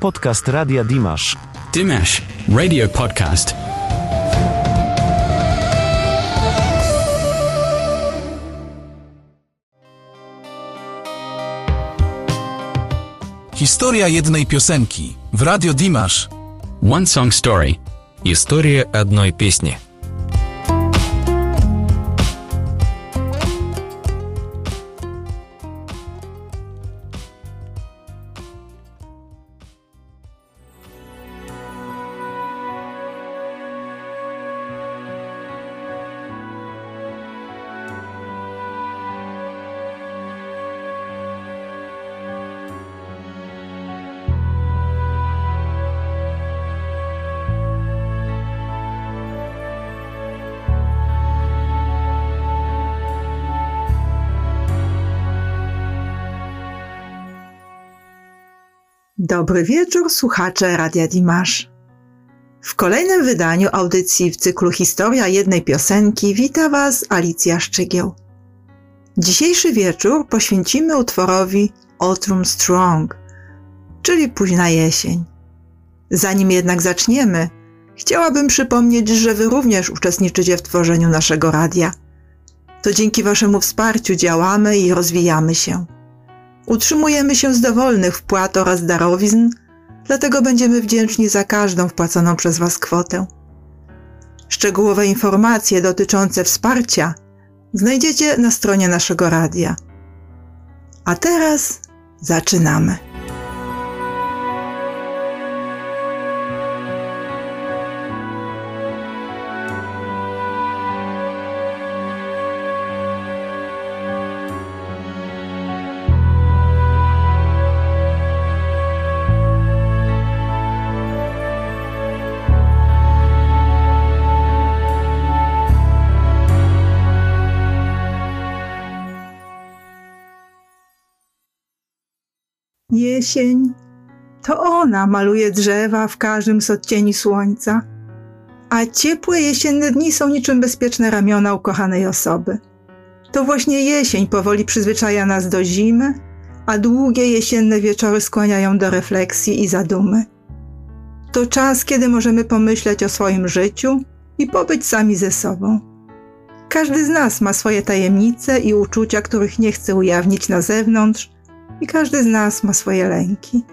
Podcast Radia Dimash. Dimash, radio podcast. Historia jednej piosenki w Radio Dimash. One song story. История одной песни. Dobry wieczór, słuchacze Radia Dimash. W kolejnym wydaniu audycji w cyklu Historia jednej piosenki wita Was Alicja Szczygieł. Dzisiejszy wieczór poświęcimy utworowi Autumn Strong, czyli późna jesień. Zanim jednak zaczniemy, chciałabym przypomnieć, że Wy również uczestniczycie w tworzeniu naszego radia. To dzięki Waszemu wsparciu działamy i rozwijamy się. Utrzymujemy się z dowolnych wpłat oraz darowizn, dlatego będziemy wdzięczni za każdą wpłaconą przez Was kwotę. Szczegółowe informacje dotyczące wsparcia znajdziecie na stronie naszego radia. A teraz zaczynamy. Jesień to ona maluje drzewa w każdym z odcieni słońca, a ciepłe jesienne dni są niczym bezpieczne ramiona ukochanej osoby. To właśnie jesień powoli przyzwyczaja nas do zimy, a długie jesienne wieczory skłaniają do refleksji i zadumy. To czas, kiedy możemy pomyśleć o swoim życiu i pobyć sami ze sobą. Każdy z nas ma swoje tajemnice i uczucia, których nie chce ujawnić na zewnątrz, i każdy z nas ma swoje lęki.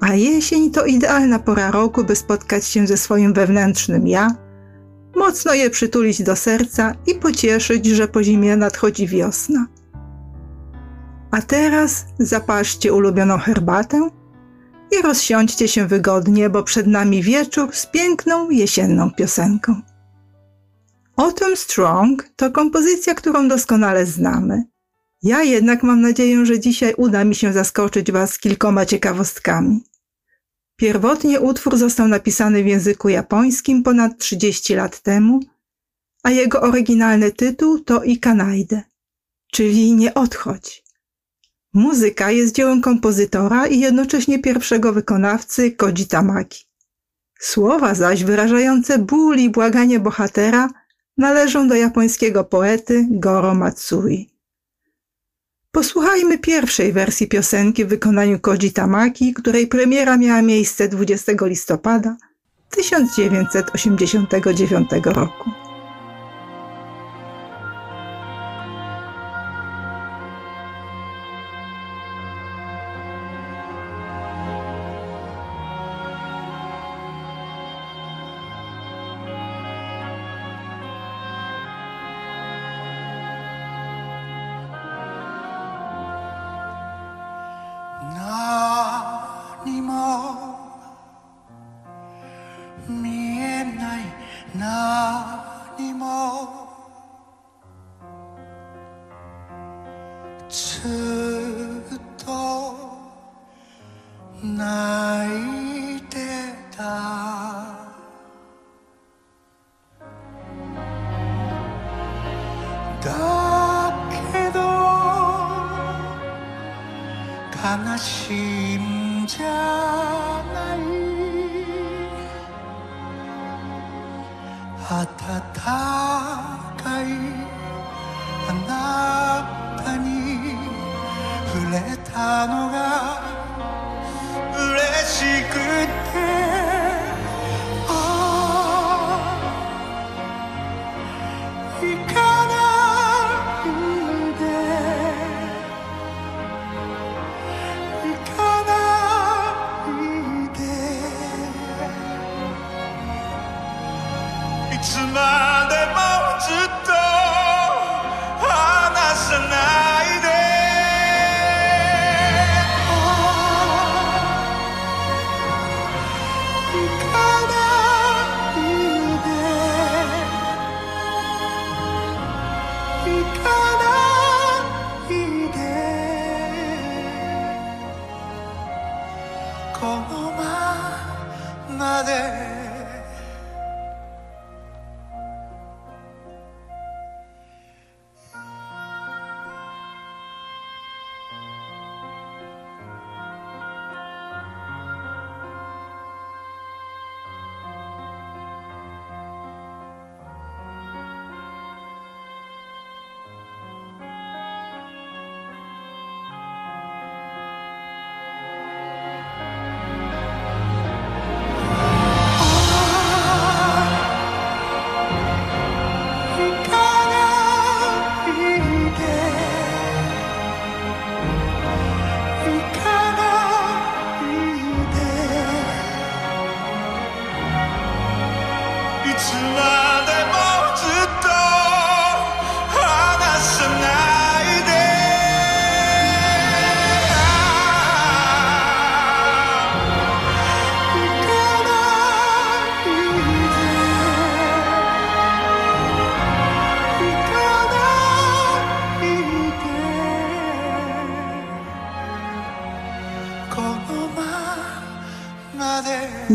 A jesień to idealna pora roku, by spotkać się ze swoim wewnętrznym ja, mocno je przytulić do serca i pocieszyć, że po zimie nadchodzi wiosna. A teraz zapaszcie ulubioną herbatę i rozsiądźcie się wygodnie, bo przed nami wieczór z piękną jesienną piosenką. Autumn Strong to kompozycja, którą doskonale znamy – ja jednak mam nadzieję, że dzisiaj uda mi się zaskoczyć Was kilkoma ciekawostkami. Pierwotnie utwór został napisany w języku japońskim ponad 30 lat temu, a jego oryginalny tytuł to Ikanaide, czyli Nie odchodź. Muzyka jest dziełem kompozytora i jednocześnie pierwszego wykonawcy Koji Tamaki. Słowa zaś wyrażające ból i błaganie bohatera należą do japońskiego poety Goro Matsui. Posłuchajmy pierwszej wersji piosenki w wykonaniu Koji Tamaki, której premiera miała miejsce 20 listopada 1989 roku.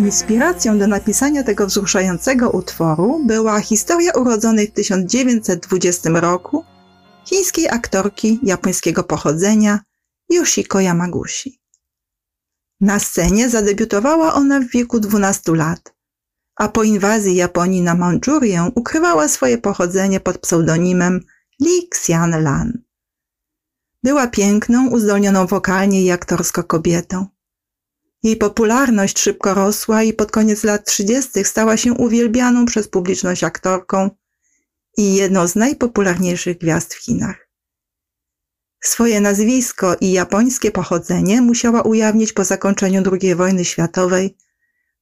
Inspiracją do napisania tego wzruszającego utworu była historia urodzonej w 1920 roku chińskiej aktorki japońskiego pochodzenia Yoshiko Yamaguchi. Na scenie zadebiutowała ona w wieku 12 lat, a po inwazji Japonii na Mandżurię ukrywała swoje pochodzenie pod pseudonimem Li Xian Lan. Była piękną, uzdolnioną wokalnie i aktorsko kobietą. Jej popularność szybko rosła i pod koniec lat 30. stała się uwielbianą przez publiczność aktorką i jedną z najpopularniejszych gwiazd w Chinach. Swoje nazwisko i japońskie pochodzenie musiała ujawnić po zakończeniu II wojny światowej,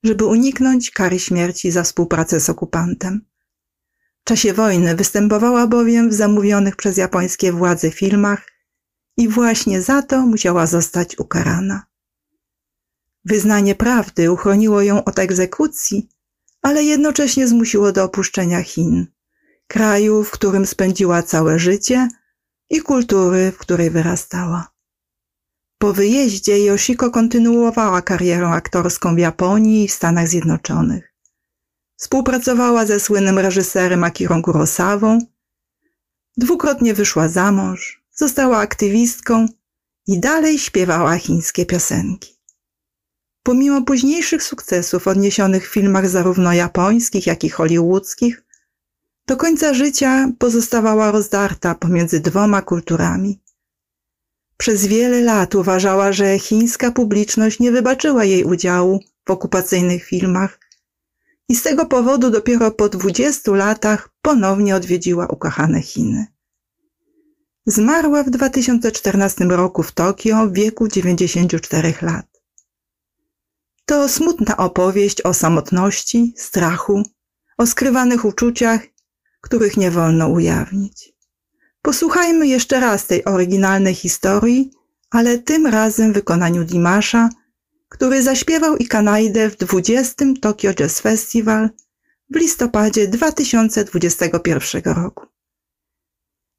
żeby uniknąć kary śmierci za współpracę z okupantem. W czasie wojny występowała bowiem w zamówionych przez japońskie władze filmach i właśnie za to musiała zostać ukarana. Wyznanie prawdy uchroniło ją od egzekucji, ale jednocześnie zmusiło do opuszczenia Chin, kraju, w którym spędziła całe życie i kultury, w której wyrastała. Po wyjeździe Yoshiko kontynuowała karierę aktorską w Japonii i w Stanach Zjednoczonych. Współpracowała ze słynnym reżyserem Akirą Kurosawą, dwukrotnie wyszła za mąż, została aktywistką i dalej śpiewała chińskie piosenki. Pomimo późniejszych sukcesów odniesionych w filmach zarówno japońskich, jak i hollywoodzkich, do końca życia pozostawała rozdarta pomiędzy dwoma kulturami. Przez wiele lat uważała, że chińska publiczność nie wybaczyła jej udziału w okupacyjnych filmach i z tego powodu dopiero po 20 latach ponownie odwiedziła ukochane Chiny. Zmarła w 2014 roku w Tokio w wieku 94 lat. To smutna opowieść o samotności, strachu, o skrywanych uczuciach, których nie wolno ujawnić. Posłuchajmy jeszcze raz tej oryginalnej historii, ale tym razem w wykonaniu Dimasza, który zaśpiewał Ikanaidę w 20. Tokyo Jazz Festival w listopadzie 2021 roku.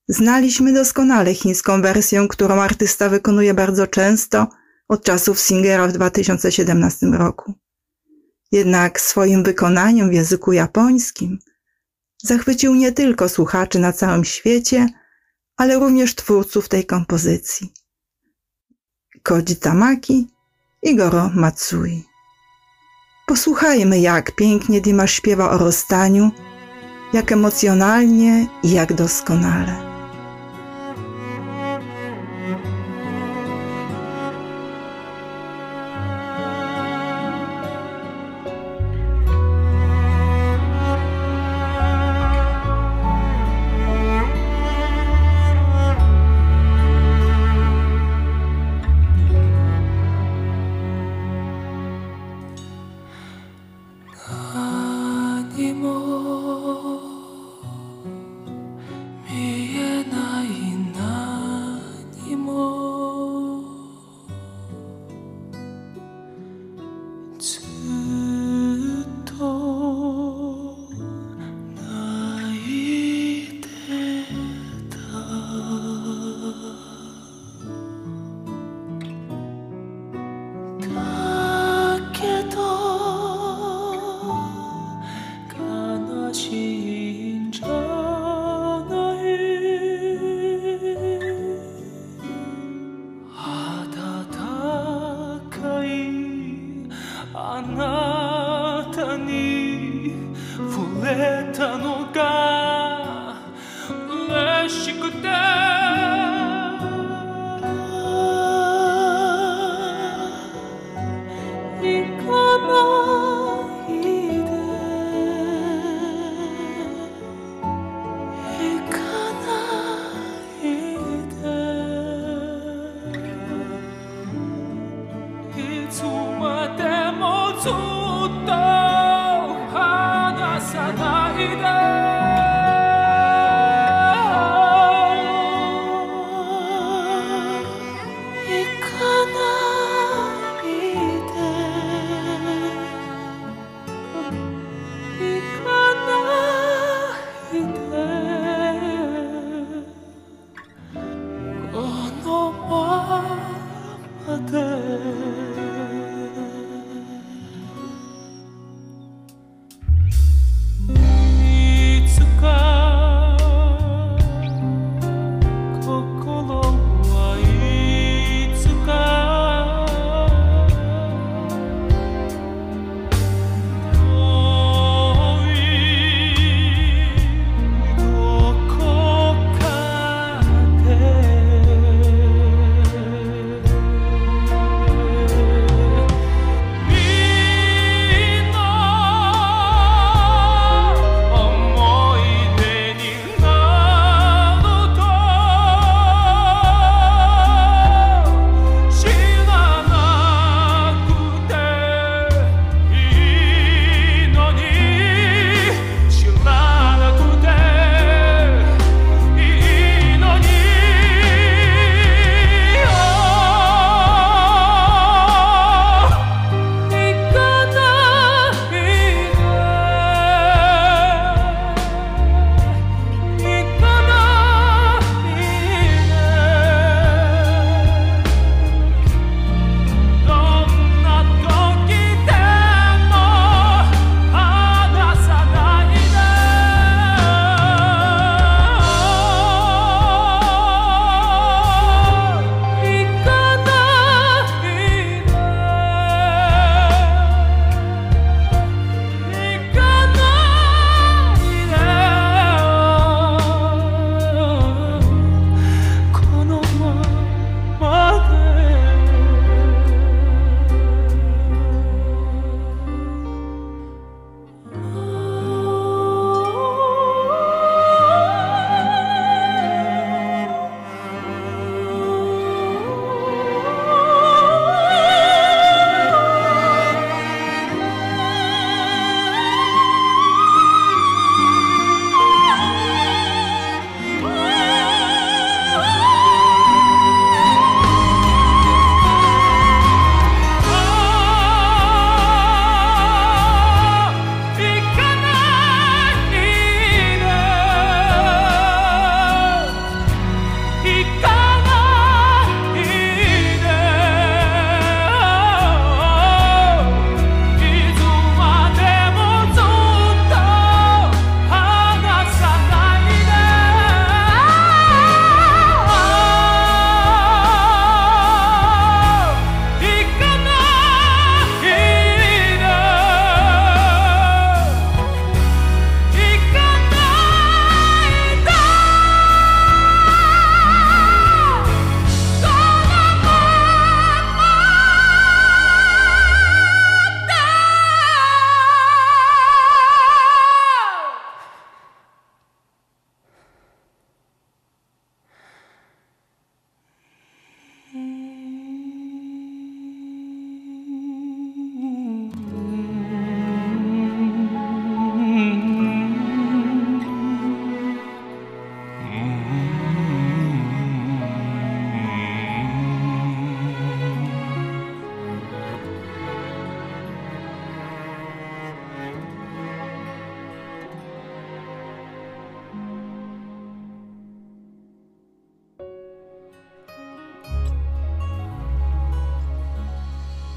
Znaliśmy doskonale chińską wersję, którą artysta wykonuje bardzo często od czasów Singera w 2017 roku. Jednak swoim wykonaniem w języku japońskim zachwycił nie tylko słuchaczy na całym świecie, ale również twórców tej kompozycji. Koji Tamaki i Goro Matsui. Posłuchajmy, jak pięknie Dimash śpiewa o rozstaniu, jak emocjonalnie i jak doskonale.「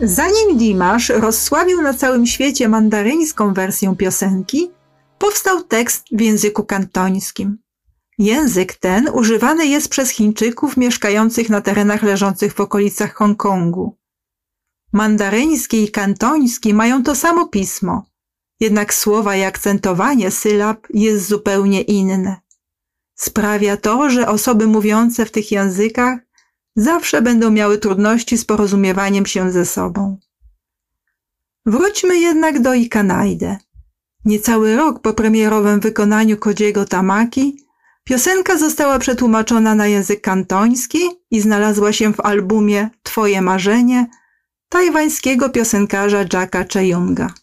Zanim Dimash rozsławił na całym świecie mandaryńską wersję piosenki, powstał tekst w języku kantońskim. Język ten używany jest przez Chińczyków mieszkających na terenach leżących w okolicach Hongkongu. Mandaryński i kantoński mają to samo pismo, jednak słowa i akcentowanie sylab jest zupełnie inne. Sprawia to, że osoby mówiące w tych językach zawsze będą miały trudności z porozumiewaniem się ze sobą. Wróćmy jednak do Ikanajde. Niecały rok po premierowym wykonaniu Kodziego Tamaki piosenka została przetłumaczona na język kantoński i znalazła się w albumie Twoje marzenie tajwańskiego piosenkarza Jacka Cheyunga.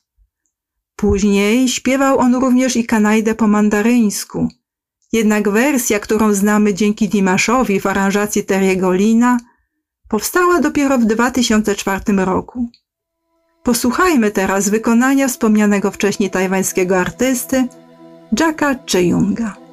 Później śpiewał on również Ikanajde po mandaryńsku – jednak wersja, którą znamy dzięki Dimaszowi w aranżacji Terry'ego Lina, powstała dopiero w 2004 roku. Posłuchajmy teraz wykonania wspomnianego wcześniej tajwańskiego artysty Jacka Cheunga.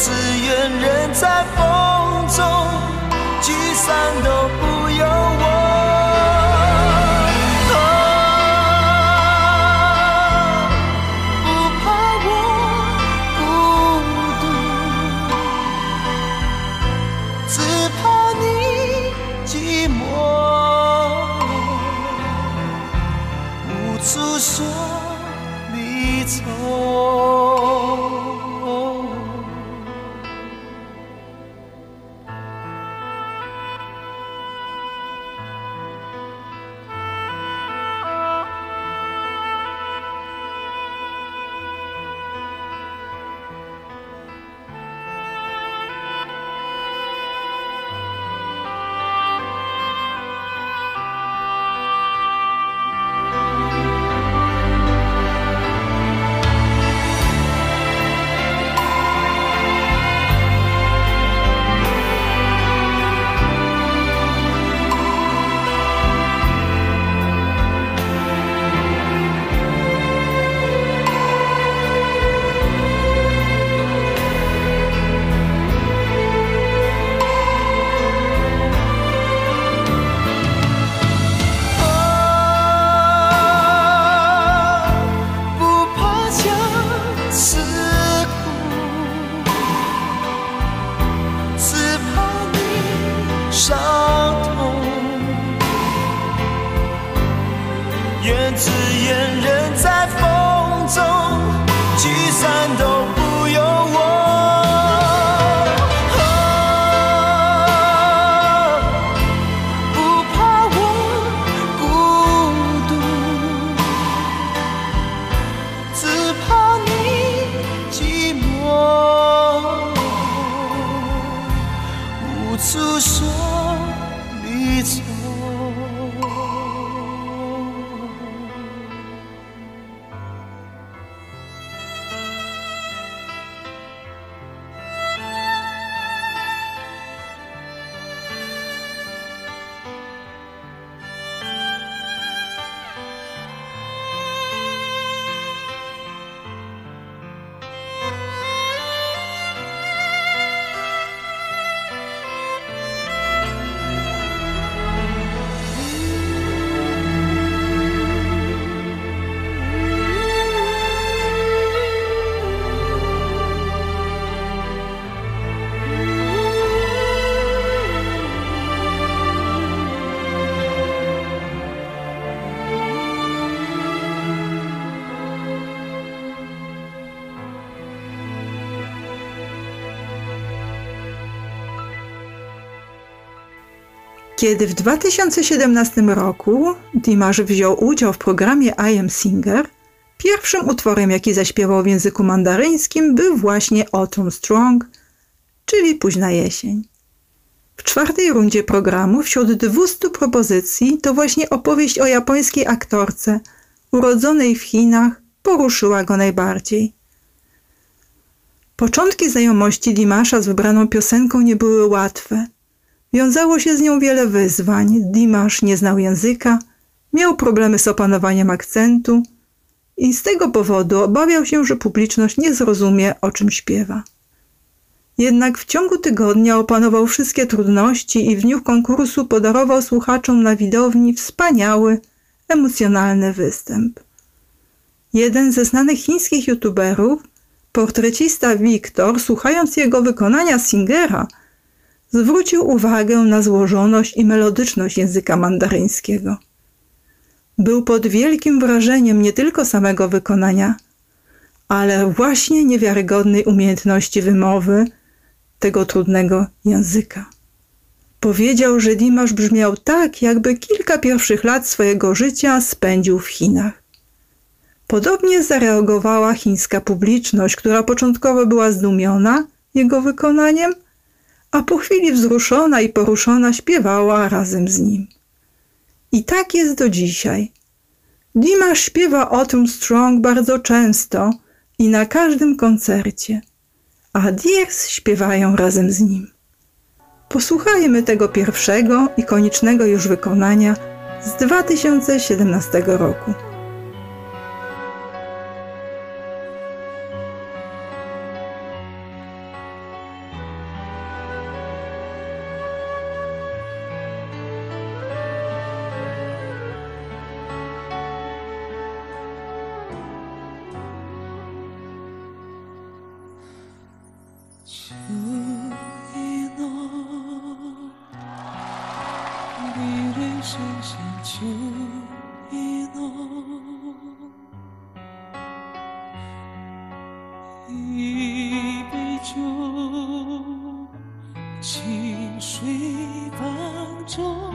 只愿人在风中聚散都不 Kiedy w 2017 roku Dimash wziął udział w programie I Am Singer, pierwszym utworem, jaki zaśpiewał w języku mandaryńskim, był właśnie Autumn Strong, czyli Późna jesień. W czwartej rundzie programu wśród 200 propozycji to właśnie opowieść o japońskiej aktorce urodzonej w Chinach poruszyła go najbardziej. Początki znajomości Dimasza z wybraną piosenką nie były łatwe. Wiązało się z nią wiele wyzwań. Dimash nie znał języka, miał problemy z opanowaniem akcentu i z tego powodu obawiał się, że publiczność nie zrozumie, o czym śpiewa. Jednak w ciągu tygodnia opanował wszystkie trudności i w dniu konkursu podarował słuchaczom na widowni wspaniały, emocjonalny występ. Jeden ze znanych chińskich youtuberów, portrecista Wiktor, słuchając jego wykonania singera, zwrócił uwagę na złożoność i melodyczność języka mandaryńskiego. Był pod wielkim wrażeniem nie tylko samego wykonania, ale właśnie niewiarygodnej umiejętności wymowy tego trudnego języka. Powiedział, że Dimash brzmiał tak, jakby kilka pierwszych lat swojego życia spędził w Chinach. Podobnie zareagowała chińska publiczność, która początkowo była zdumiona jego wykonaniem, a po chwili wzruszona i poruszona śpiewała razem z nim. I tak jest do dzisiaj. Dimash śpiewa o tym Strong bardzo często i na każdym koncercie, a Dears śpiewają razem z nim. Posłuchajmy tego pierwszego, ikonicznego już wykonania z 2017 roku. 一杯酒，清水泛舟。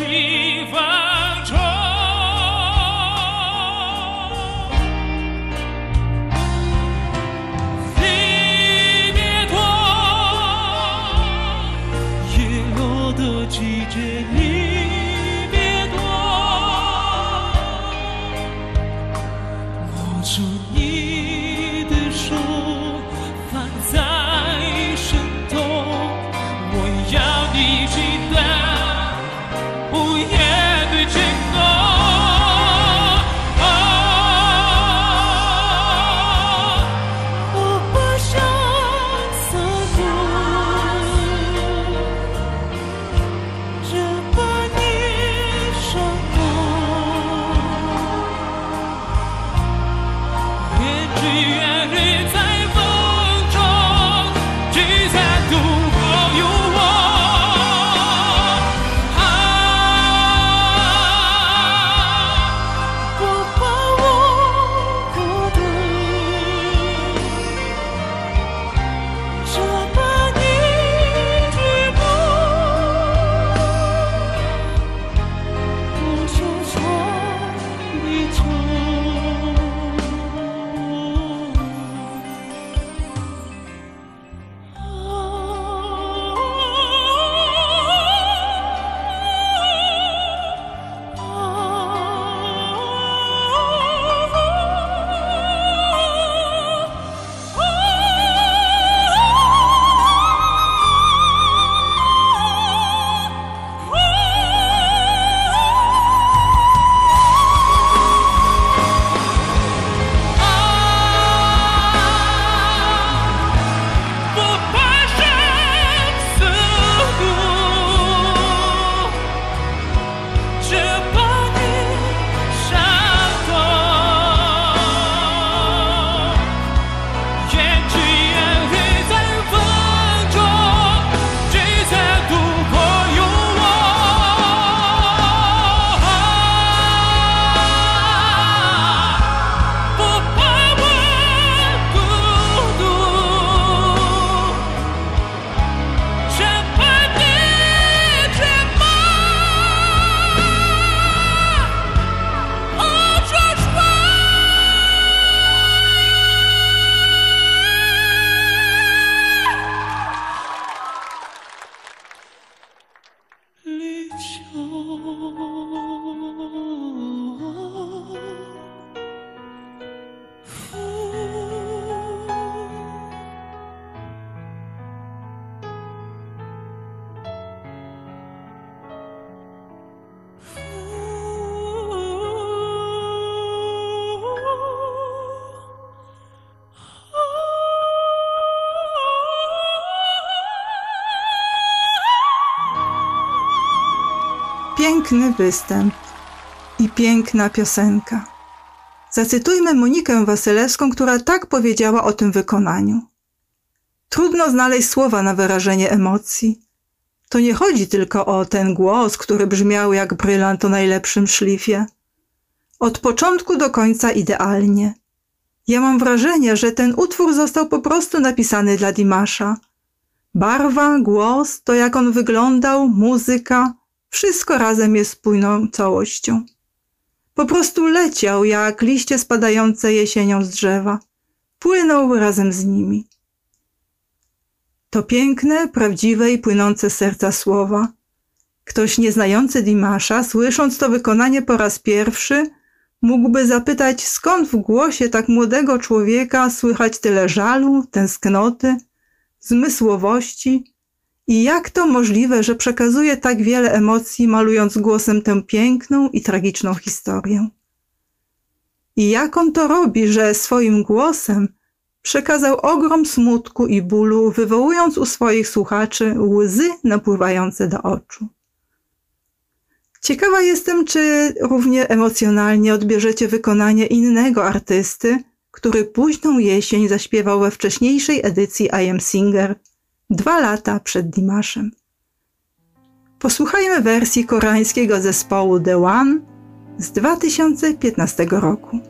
see. Występ i piękna piosenka. Zacytujmy Monikę Wasylewską, która tak powiedziała o tym wykonaniu. Trudno znaleźć słowa na wyrażenie emocji. To nie chodzi tylko o ten głos, który brzmiał jak brylant o najlepszym szlifie. Od początku do końca idealnie. Ja mam wrażenie, że ten utwór został po prostu napisany dla Dimasza. Barwa, głos, to jak on wyglądał, muzyka, wszystko razem jest spójną całością. Po prostu leciał jak liście spadające jesienią z drzewa. Płynął razem z nimi. To piękne, prawdziwe i płynące serca słowa. Ktoś nieznający Dimasza, słysząc to wykonanie po raz pierwszy, mógłby zapytać, skąd w głosie tak młodego człowieka słychać tyle żalu, tęsknoty, zmysłowości i jak to możliwe, że przekazuje tak wiele emocji, malując głosem tę piękną i tragiczną historię? I jak on to robi, że swoim głosem przekazał ogrom smutku i bólu, wywołując u swoich słuchaczy łzy napływające do oczu? Ciekawa jestem, czy równie emocjonalnie odbierzecie wykonanie innego artysty, który późną jesień zaśpiewał we wcześniejszej edycji I Am Singer dwa lata przed Dimaszem. Posłuchajmy wersji koreańskiego zespołu The One z 2015 roku.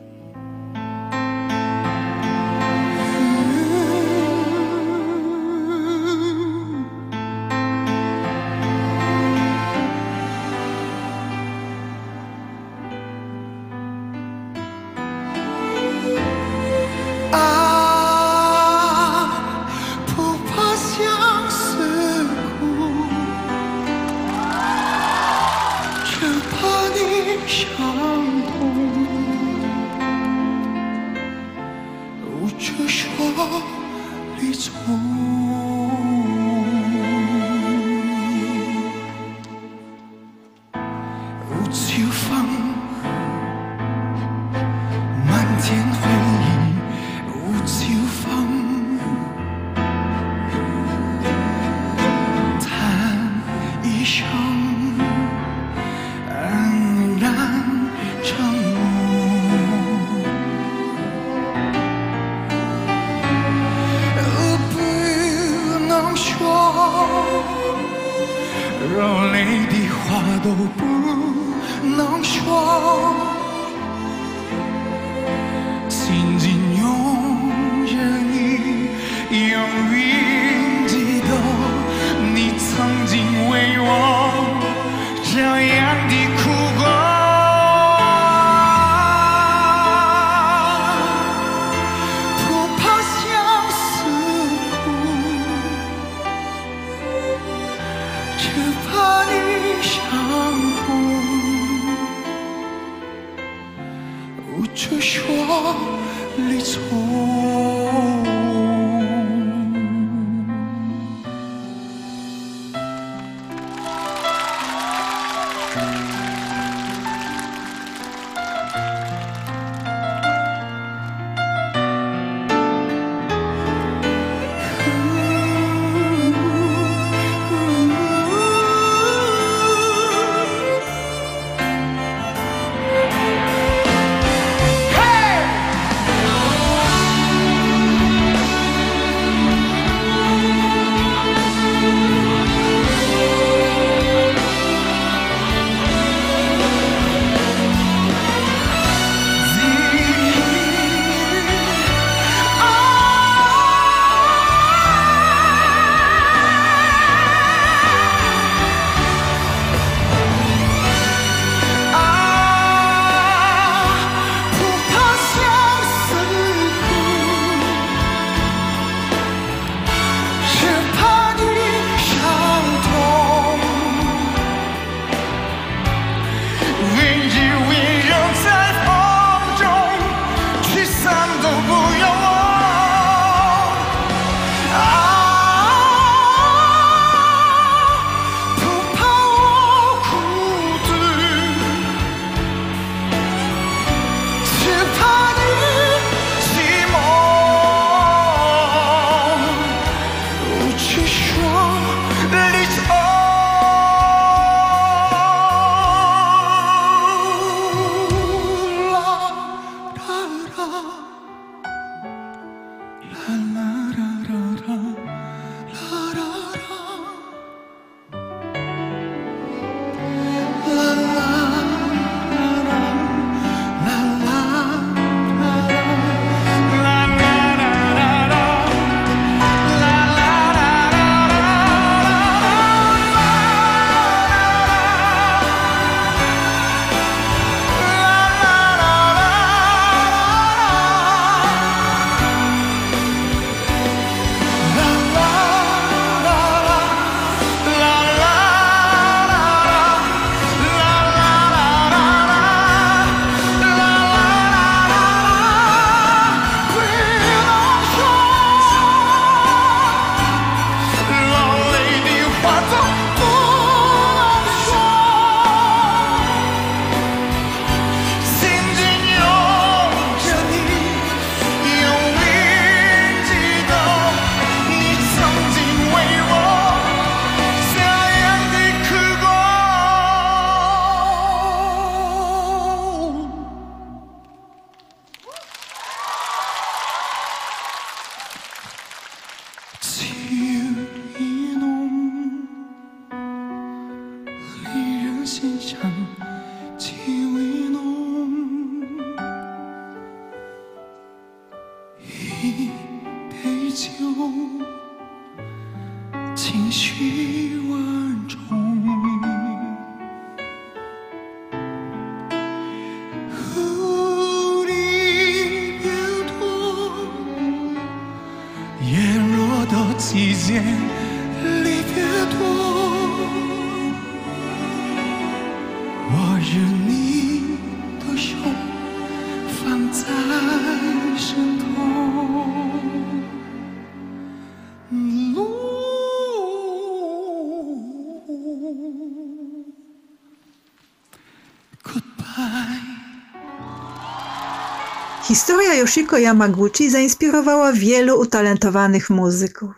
Historia Yoshiko Yamaguchi zainspirowała wielu utalentowanych muzyków,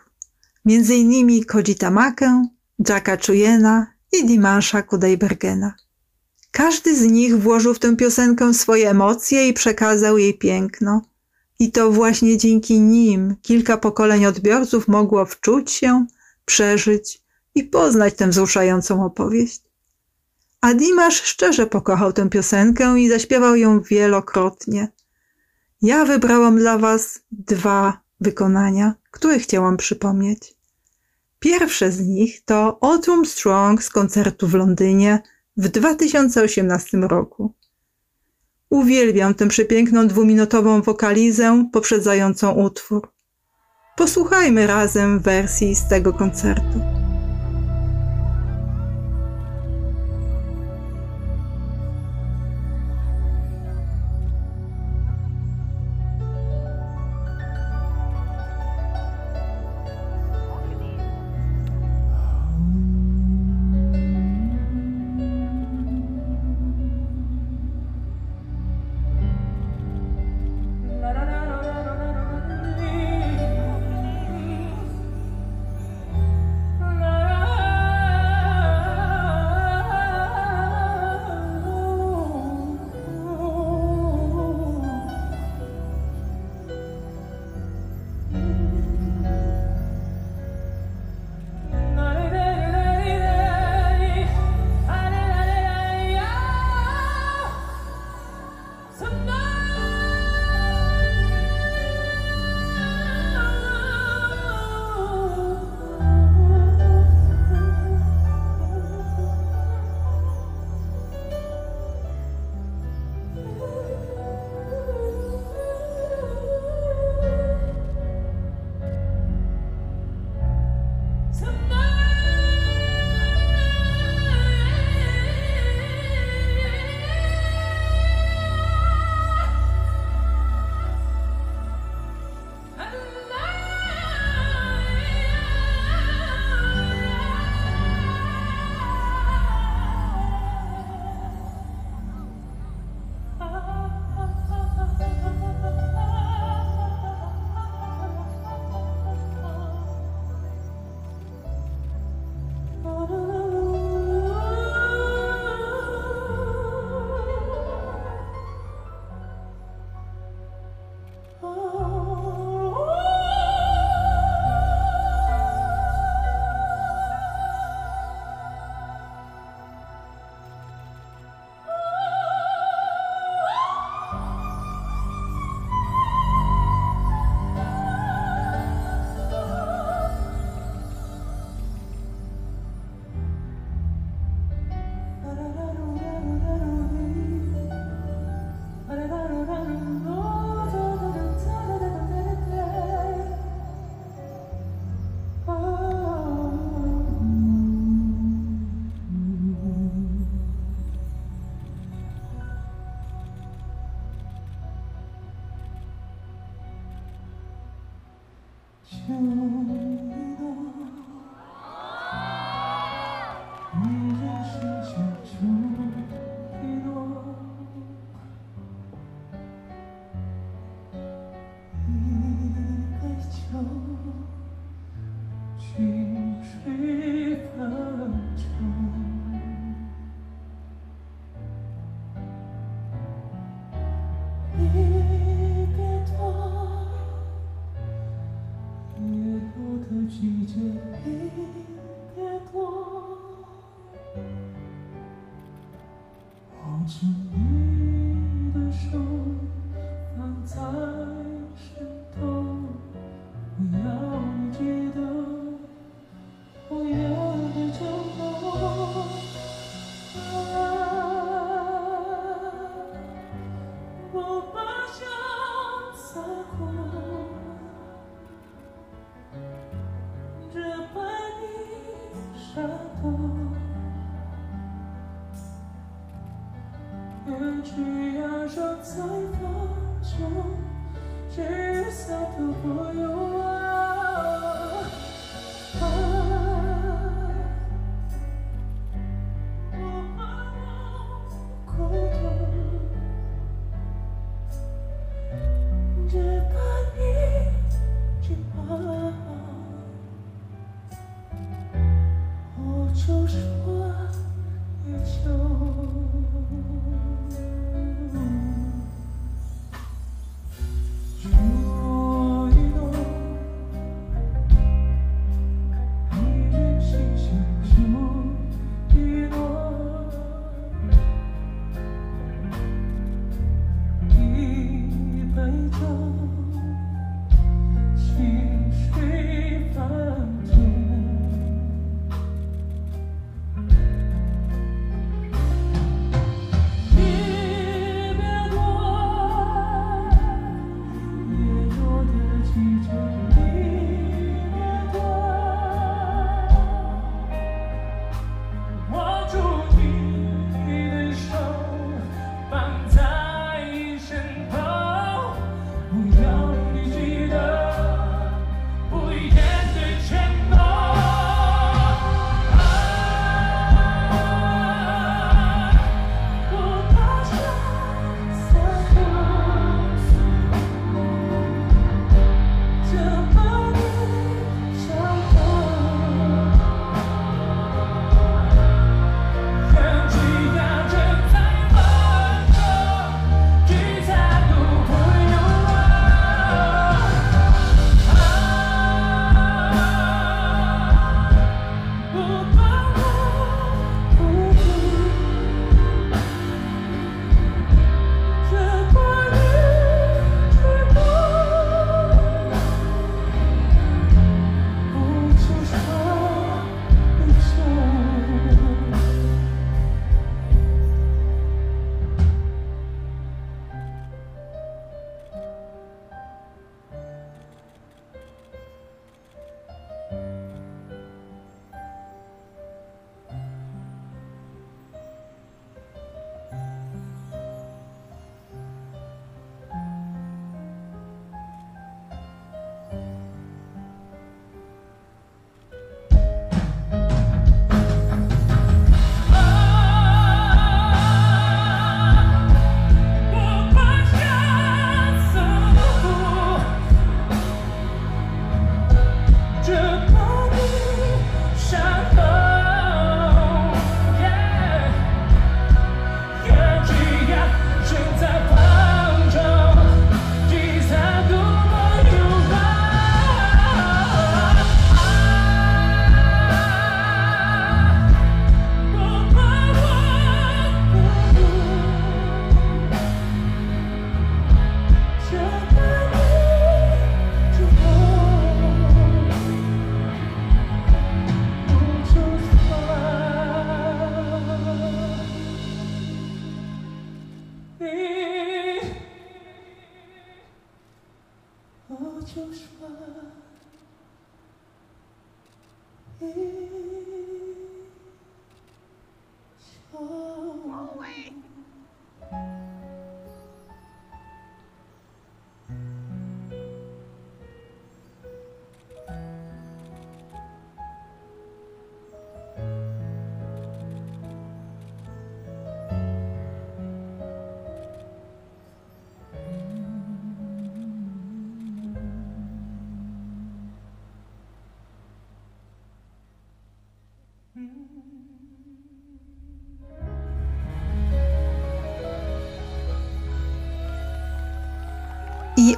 m.in. Koji Tamakę, Jacka Chuyena i Dimasza Kudaibergena. Każdy z nich włożył w tę piosenkę swoje emocje i przekazał jej piękno. I to właśnie dzięki nim kilka pokoleń odbiorców mogło wczuć się, przeżyć i poznać tę wzruszającą opowieść. A Dimash szczerze pokochał tę piosenkę i zaśpiewał ją wielokrotnie. Ja wybrałam dla Was dwa wykonania, które chciałam przypomnieć. Pierwsze z nich to Autumn Strong z koncertu w Londynie w 2018 roku. Uwielbiam tę przepiękną dwuminutową wokalizę poprzedzającą utwór. Posłuchajmy razem wersji z tego koncertu.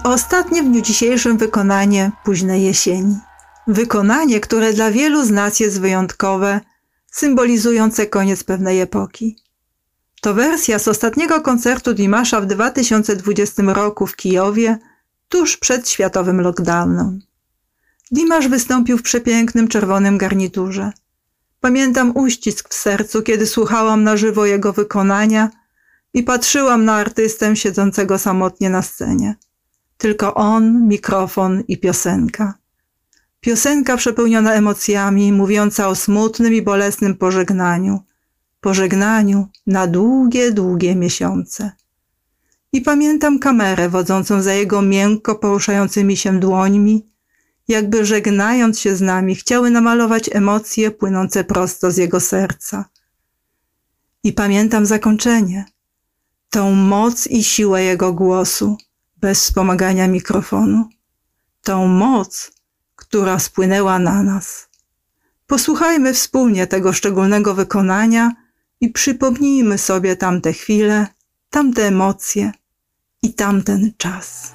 Ostatnie w dniu dzisiejszym wykonanie późnej jesieni. Wykonanie, które dla wielu z nas jest wyjątkowe, symbolizujące koniec pewnej epoki. To wersja z ostatniego koncertu Dimasza w 2020 roku w Kijowie, tuż przed światowym lockdownem. Dimasz wystąpił w przepięknym czerwonym garniturze. Pamiętam uścisk w sercu, kiedy słuchałam na żywo jego wykonania i patrzyłam na artystę siedzącego samotnie na scenie. Tylko on, mikrofon i piosenka. Piosenka przepełniona emocjami, mówiąca o smutnym i bolesnym pożegnaniu. Pożegnaniu na długie, długie miesiące. I pamiętam kamerę wodzącą za jego miękko poruszającymi się dłońmi, jakby żegnając się z nami, chciały namalować emocje płynące prosto z jego serca. I pamiętam zakończenie, tą moc i siłę jego głosu bez wspomagania mikrofonu, tą moc, która spłynęła na nas. Posłuchajmy wspólnie tego szczególnego wykonania i przypomnijmy sobie tamte chwile, tamte emocje i tamten czas.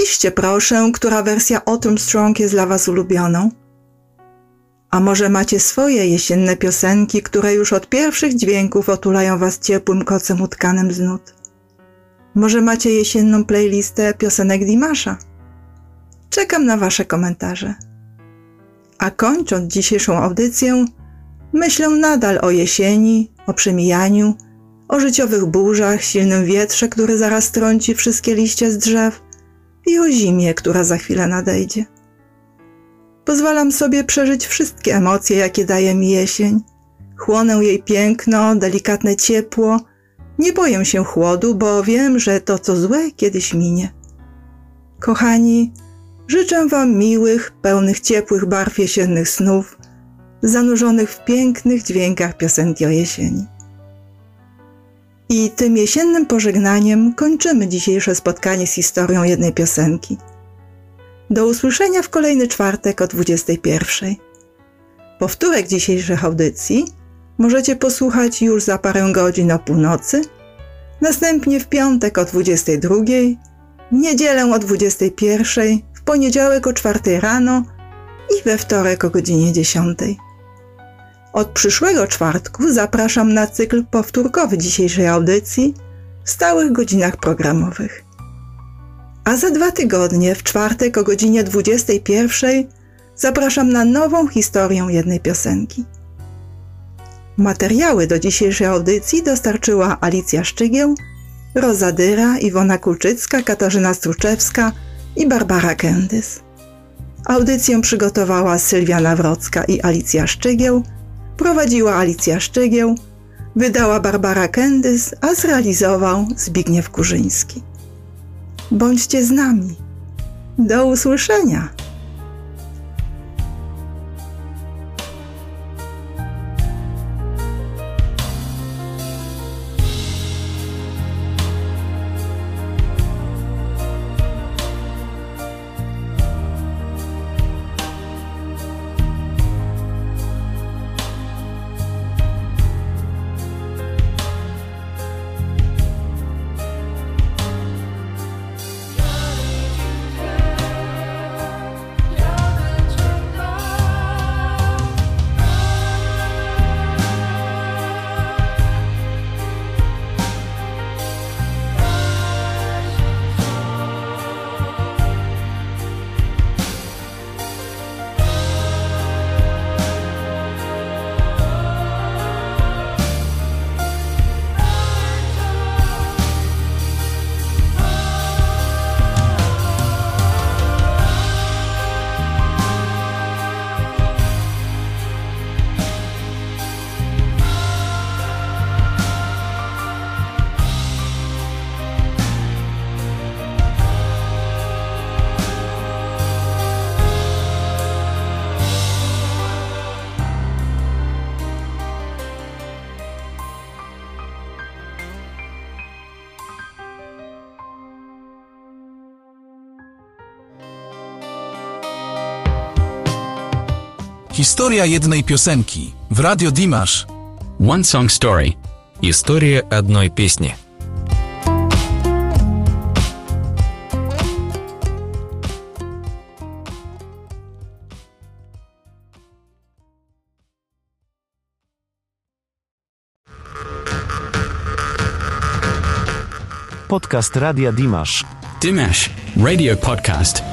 Napiszcie proszę, która wersja Autumn Strong jest dla Was ulubioną. A może macie swoje jesienne piosenki, które już od pierwszych dźwięków otulają Was ciepłym kocem utkanym z nut? Może macie jesienną playlistę piosenek Dimasza? Czekam na Wasze komentarze. A kończąc dzisiejszą audycję, myślę nadal o jesieni, o przemijaniu, o życiowych burzach, silnym wietrze, który zaraz trąci wszystkie liście z drzew i o zimie, która za chwilę nadejdzie. Pozwalam sobie przeżyć wszystkie emocje, jakie daje mi jesień. Chłonę jej piękno, delikatne ciepło. Nie boję się chłodu, bo wiem, że to, co złe, kiedyś minie. Kochani, życzę Wam miłych, pełnych ciepłych barw jesiennych snów, zanurzonych w pięknych dźwiękach piosenki o jesieni. I tym jesiennym pożegnaniem kończymy dzisiejsze spotkanie z historią jednej piosenki. Do usłyszenia w kolejny czwartek o 21. Powtórek dzisiejszych audycji możecie posłuchać już za parę godzin o północy, następnie w piątek o 22, w niedzielę o 21, w poniedziałek o 4 rano i we wtorek o godzinie 10. Od przyszłego czwartku zapraszam na cykl powtórkowy dzisiejszej audycji w stałych godzinach programowych. A za dwa tygodnie, w czwartek o godzinie 21, zapraszam na nową historię jednej piosenki. Materiały do dzisiejszej audycji dostarczyła Alicja Szczygieł, Roza Dyra, Iwona Kulczycka, Katarzyna Struczewska i Barbara Kendys. Audycję przygotowała Sylwia Nawrocka i Alicja Szczygieł, prowadziła Alicja Szczygieł, wydała Barbara Kendys, a zrealizował Zbigniew Kurzyński. Bądźcie z nami. Do usłyszenia. Historia jednej piosenki w Radio Dimash. One Song Story. История одной песни. Podcast Radia Dimash. Dimash Radio Podcast.